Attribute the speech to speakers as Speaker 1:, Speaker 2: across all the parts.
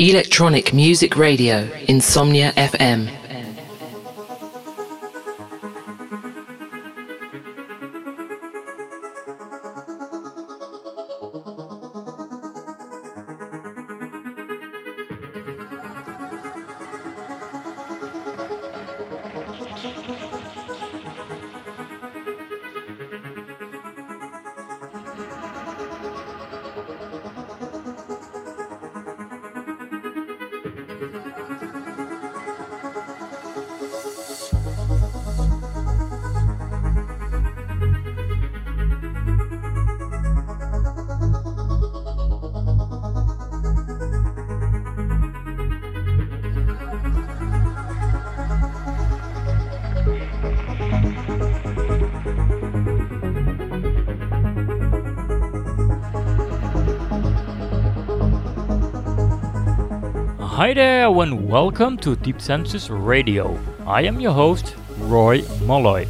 Speaker 1: Electronic Music Radio, Insomnia FM.
Speaker 2: And welcome to Deep Senses Radio. I am your host, Roy Malloy.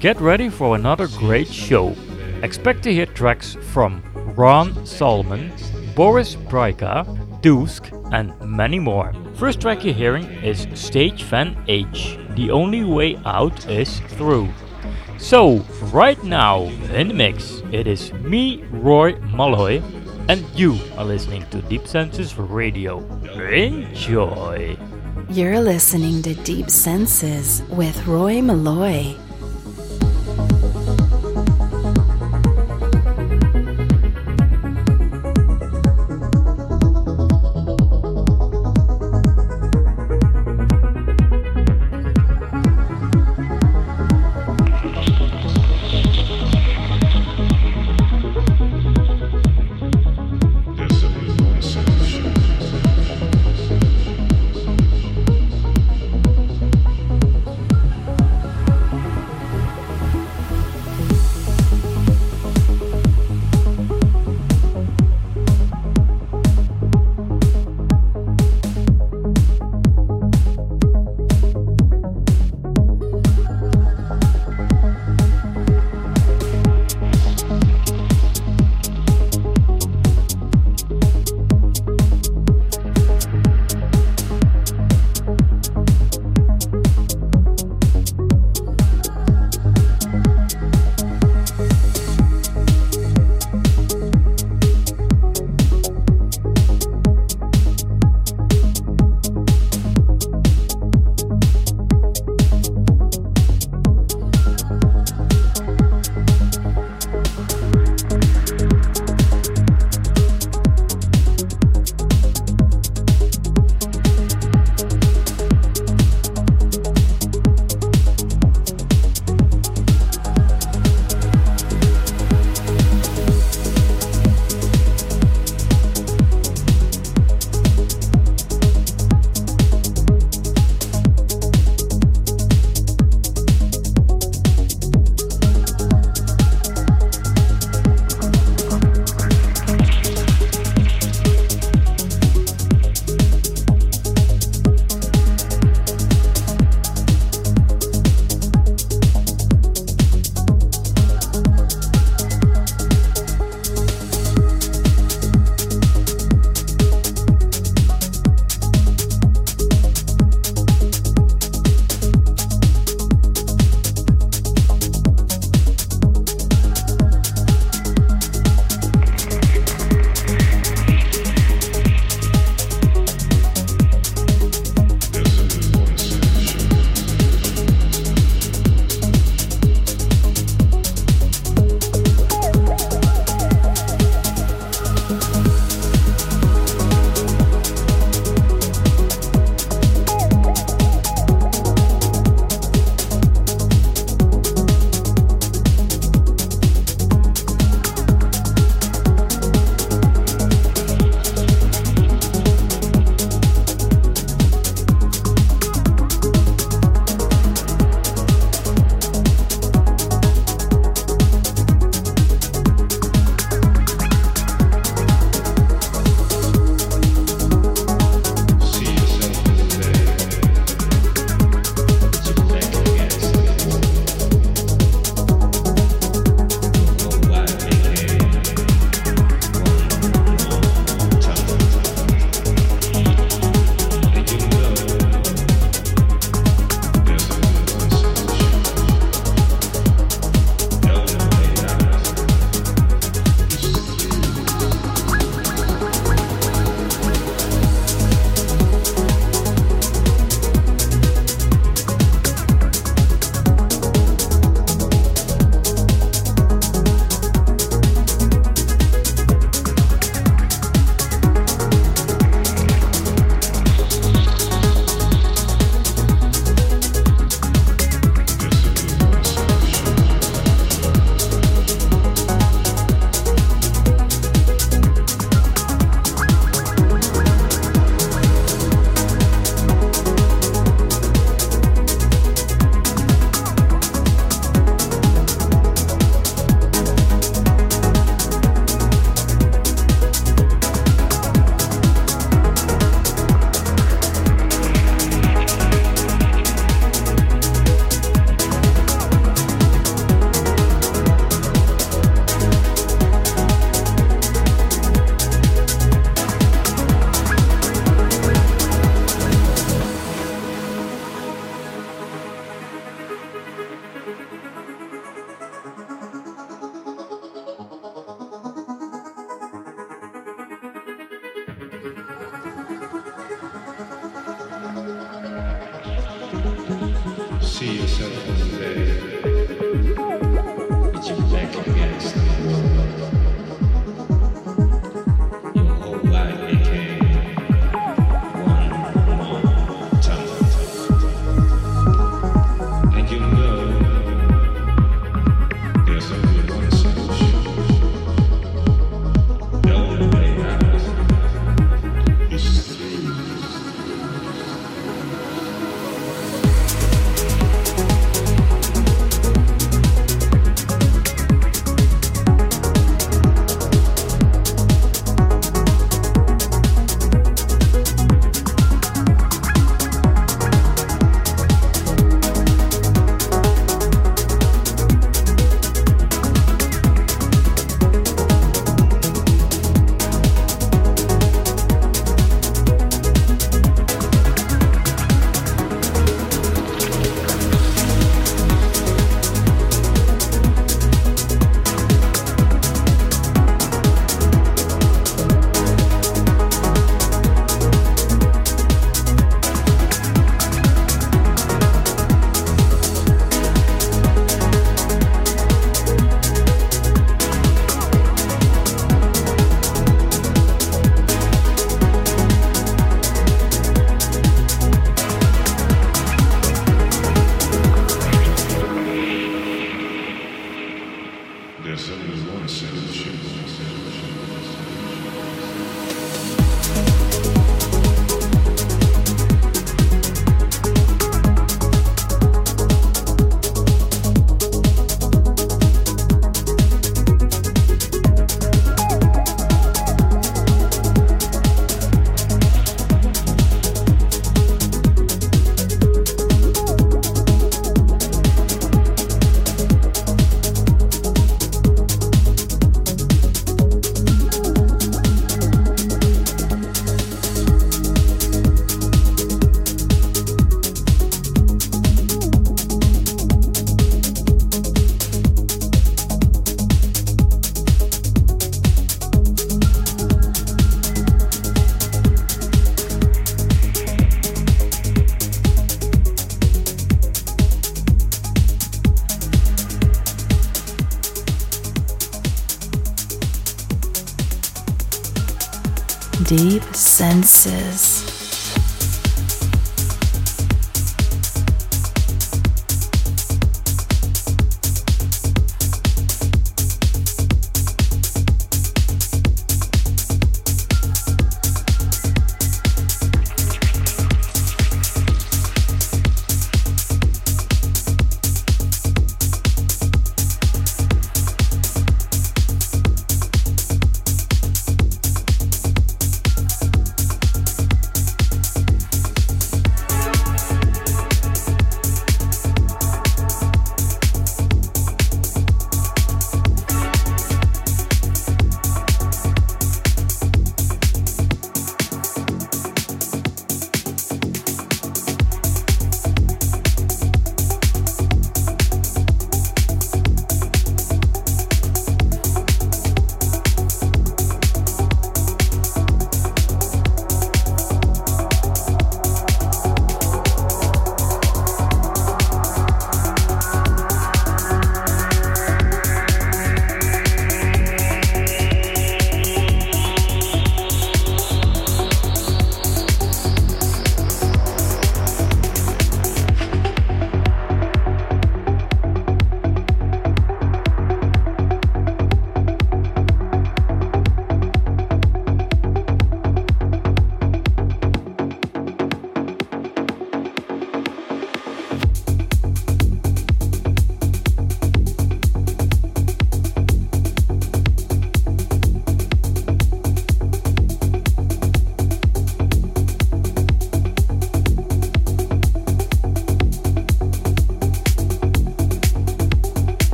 Speaker 2: Get ready for another great show. Expect to hear tracks from Ran Salman, Boris Brejcha, Dousk, and many more. First track you're hearing is Stage van H. The only way out is through. So, right now in the mix, it is me, Roy Malloy, and you are listening to Deep Senses Radio. Enjoy!
Speaker 3: You're listening to Deep Senses with Roy Malloy.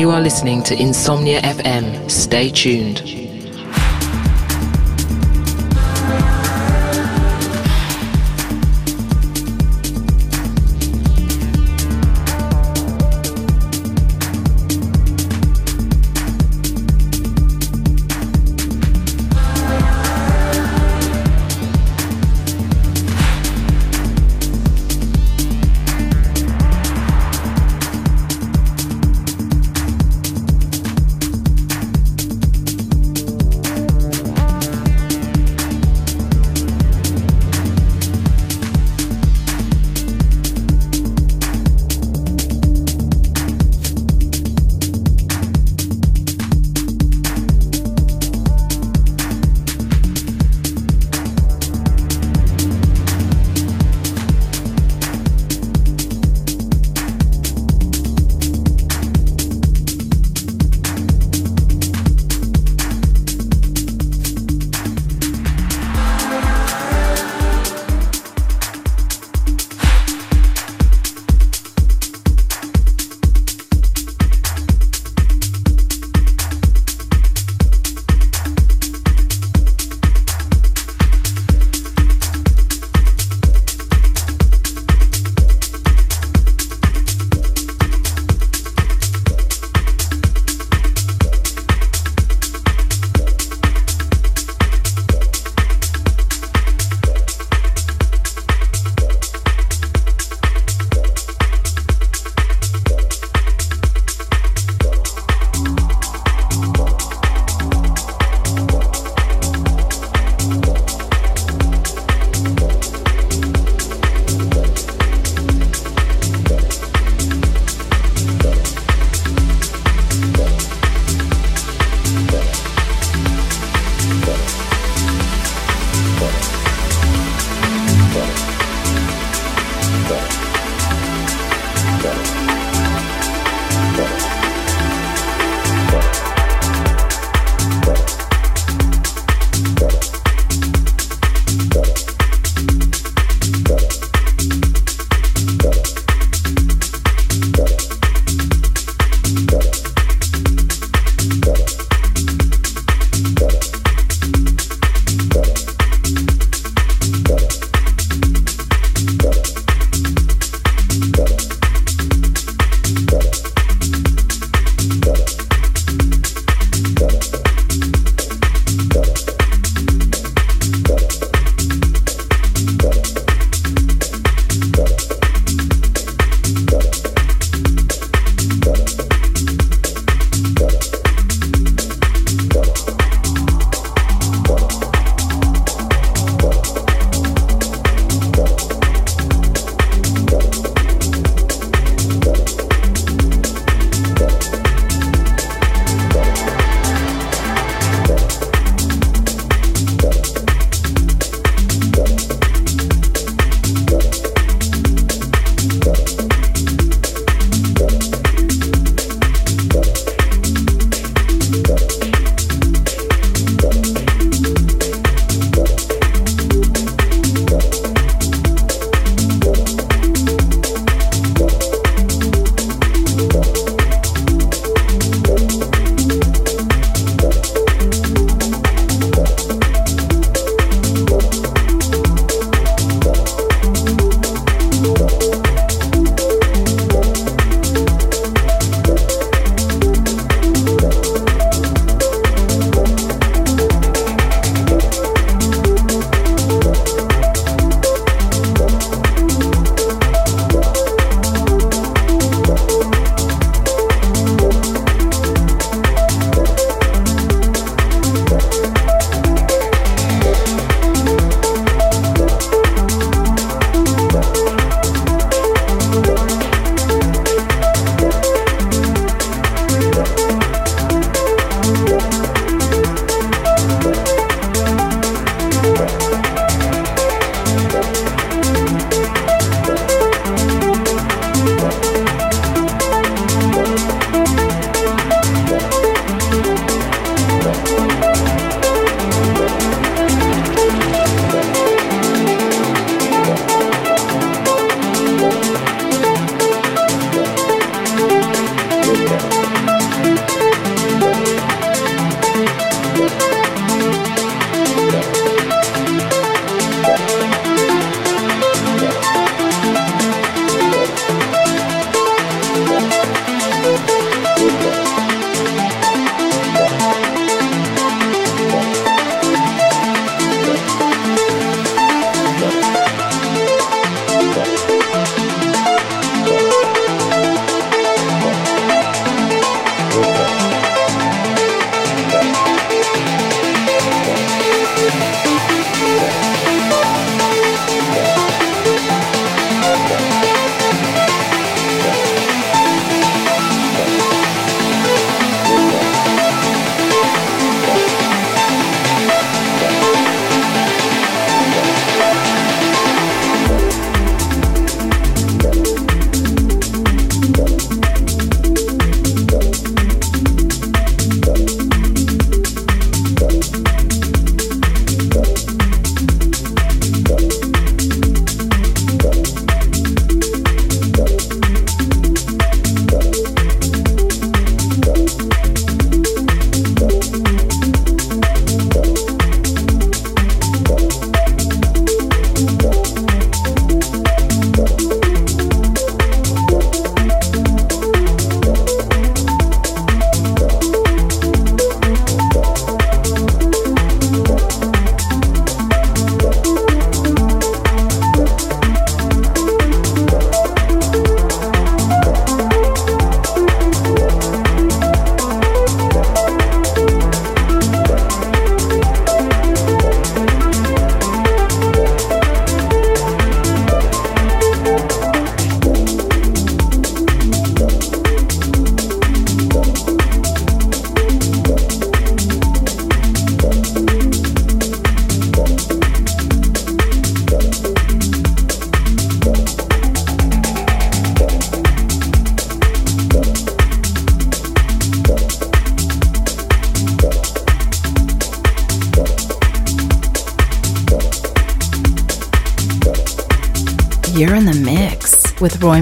Speaker 1: You are listening to Insomnia FM. Stay tuned.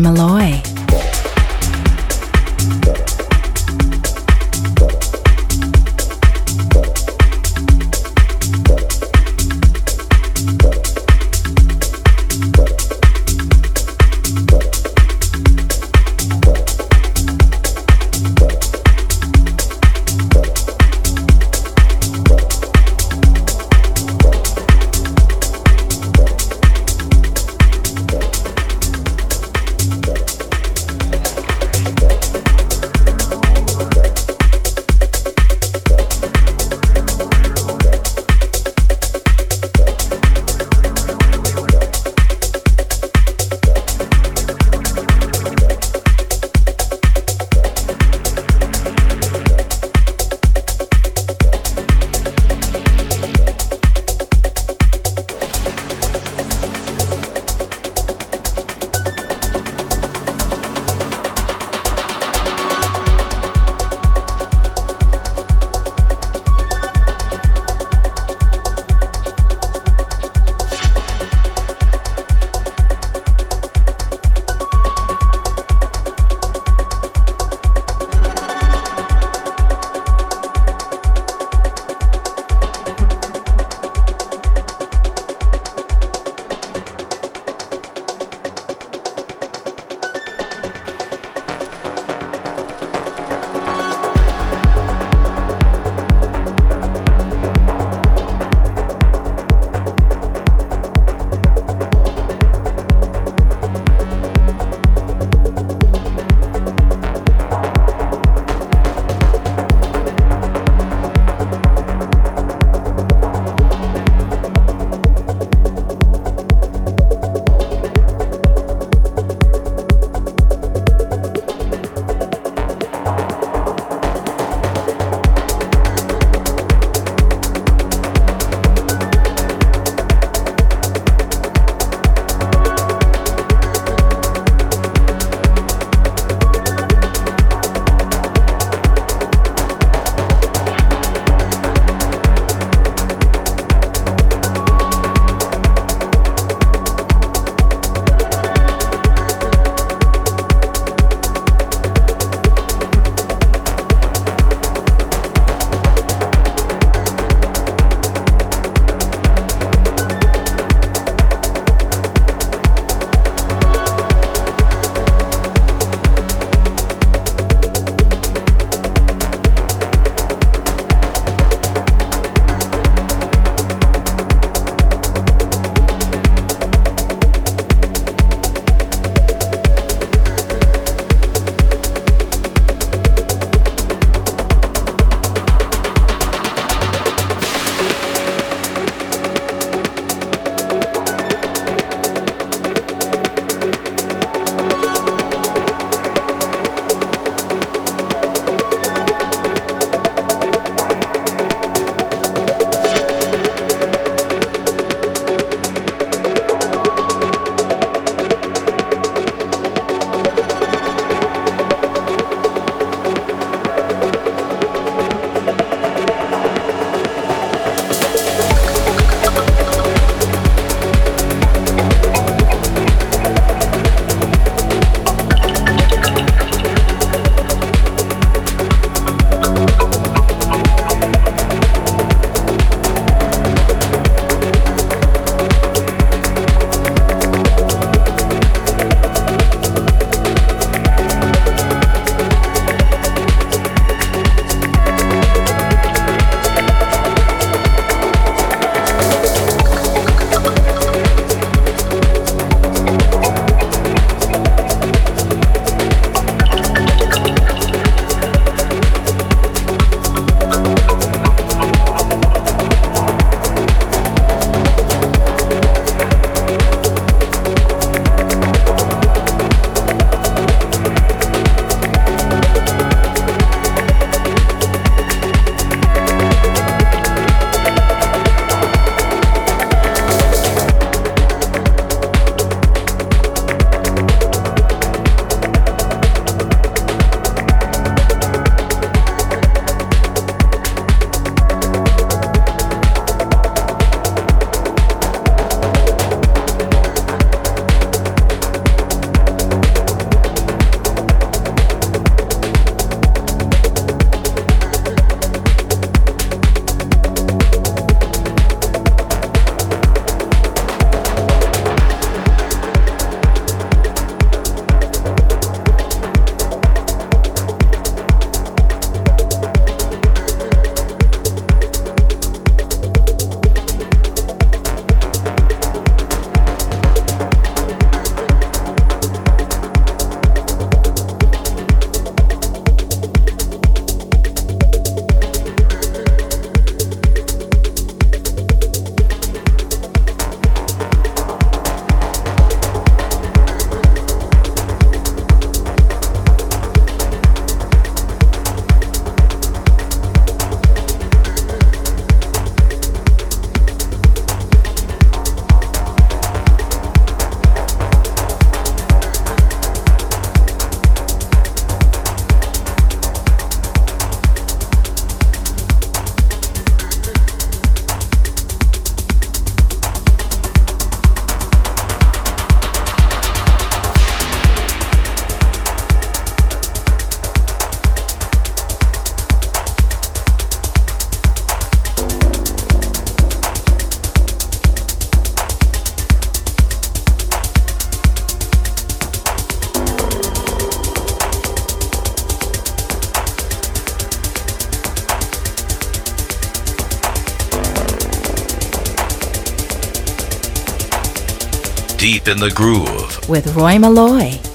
Speaker 3: Mix with
Speaker 4: deep in the groove
Speaker 3: with Roy Malloy.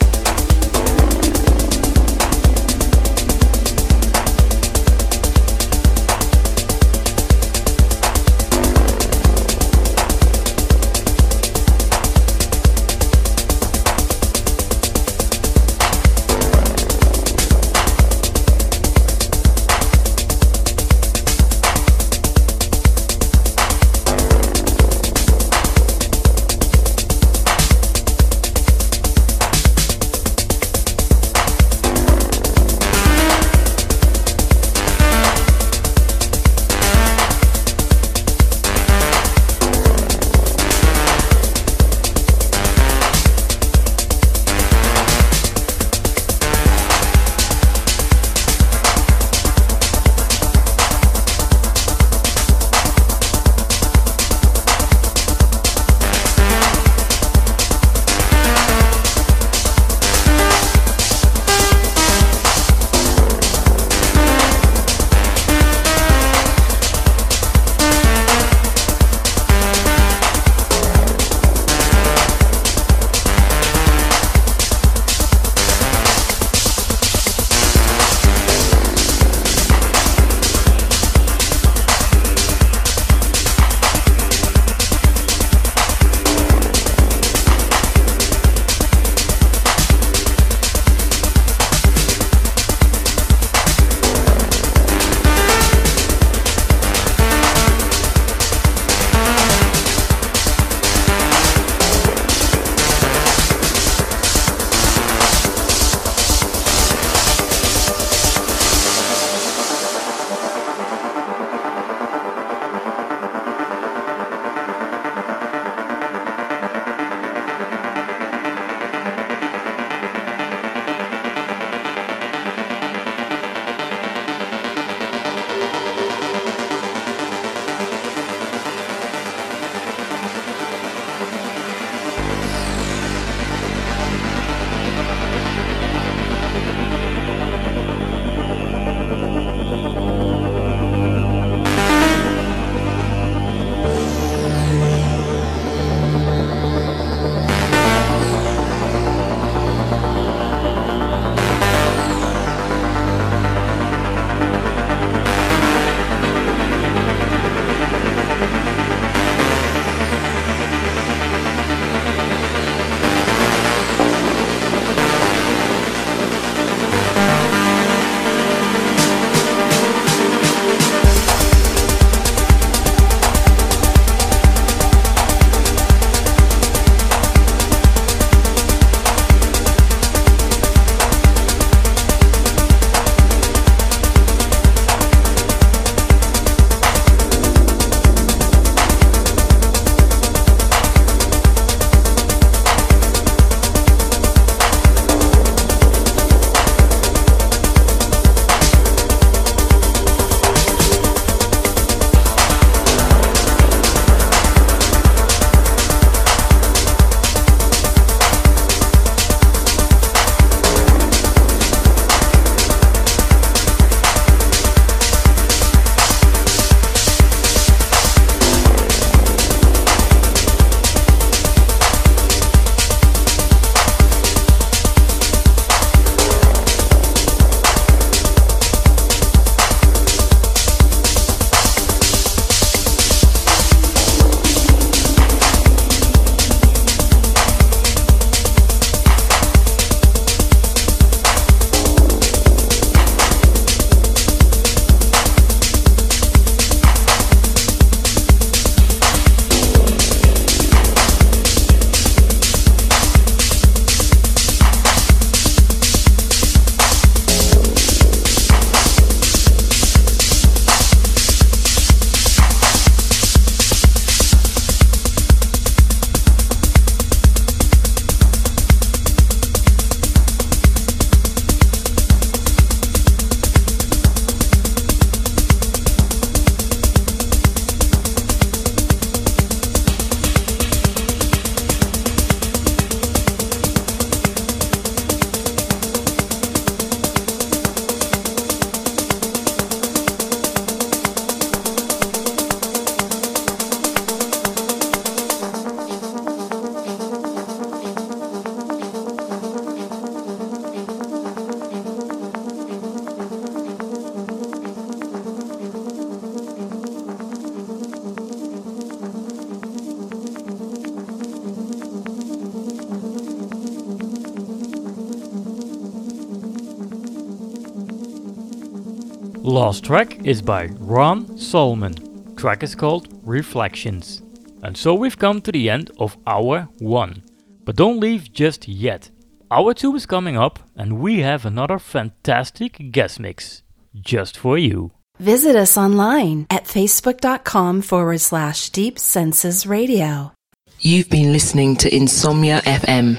Speaker 2: Last track is by Ran Salman. Track is called Reflections. And so we've come to the end of hour 1. But don't leave just yet. Hour 2 is coming up and we have another fantastic guest mix just for you.
Speaker 3: Visit us online at facebook.com forward slash deep senses radio.
Speaker 1: You've been listening to Insomnia FM.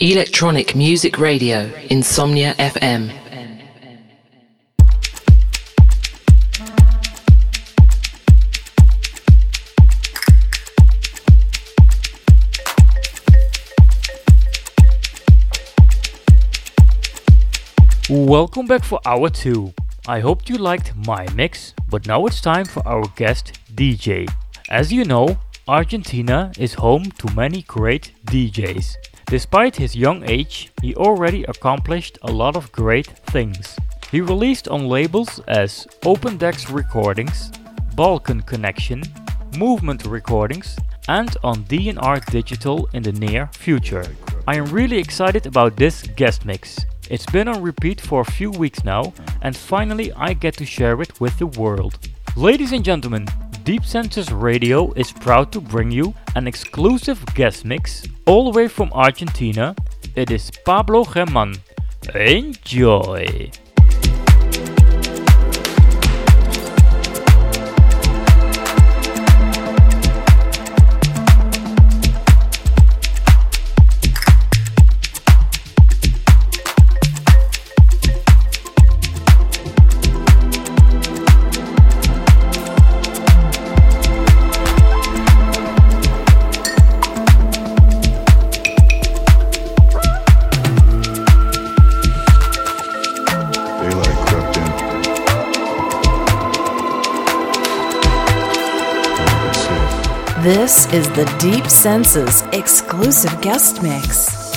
Speaker 1: Electronic Music Radio, Insomnia FM.
Speaker 2: Welcome back for hour 2. I hope you liked my mix, but now it's time for our guest DJ. As you know, Argentina is home to many great DJs. Despite his young age, he already accomplished a lot of great things. He released on labels as Open Decks Recordings, Balkan Connection, Movement Recordings, and on DNR Digital in the near future. I am really excited about this guest mix. It's been on repeat for a few weeks now, and finally I get to share it with the world. Ladies and gentlemen, Deep Senses Radio is proud to bring you an exclusive guest mix all the way from Argentina. It is Pablo Germán. Enjoy!
Speaker 3: This is the Deep Senses exclusive guest mix.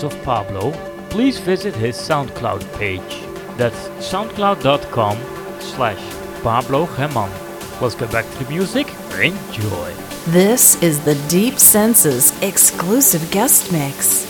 Speaker 2: Sounds of Pablo, please visit his SoundCloud page. That's soundcloud.com slash Pablo German. Let's get back to the music. Enjoy.
Speaker 3: This is the Deep Senses exclusive guest mix.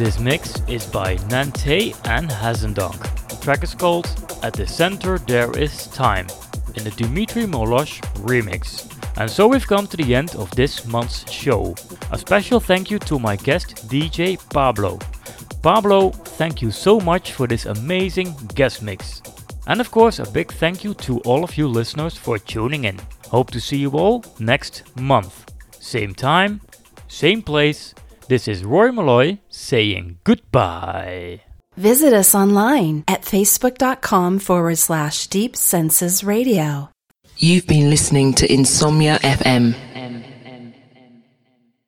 Speaker 2: This mix is by Nantais and Hazendonk. The track is called At the Center There Is Time in the Dmitry Molosh remix. And so we've come to the end of this month's show. A special thank you to my guest DJ Pablo. Pablo, thank you so much for this amazing guest mix. And of course, a big thank you to all of you listeners for tuning in. Hope to see you all next month. Same time, same place. This is Roy Malloy saying goodbye.
Speaker 3: Visit us online at facebook.com forward slash deep senses radio.
Speaker 1: You've been listening to Insomnia FM.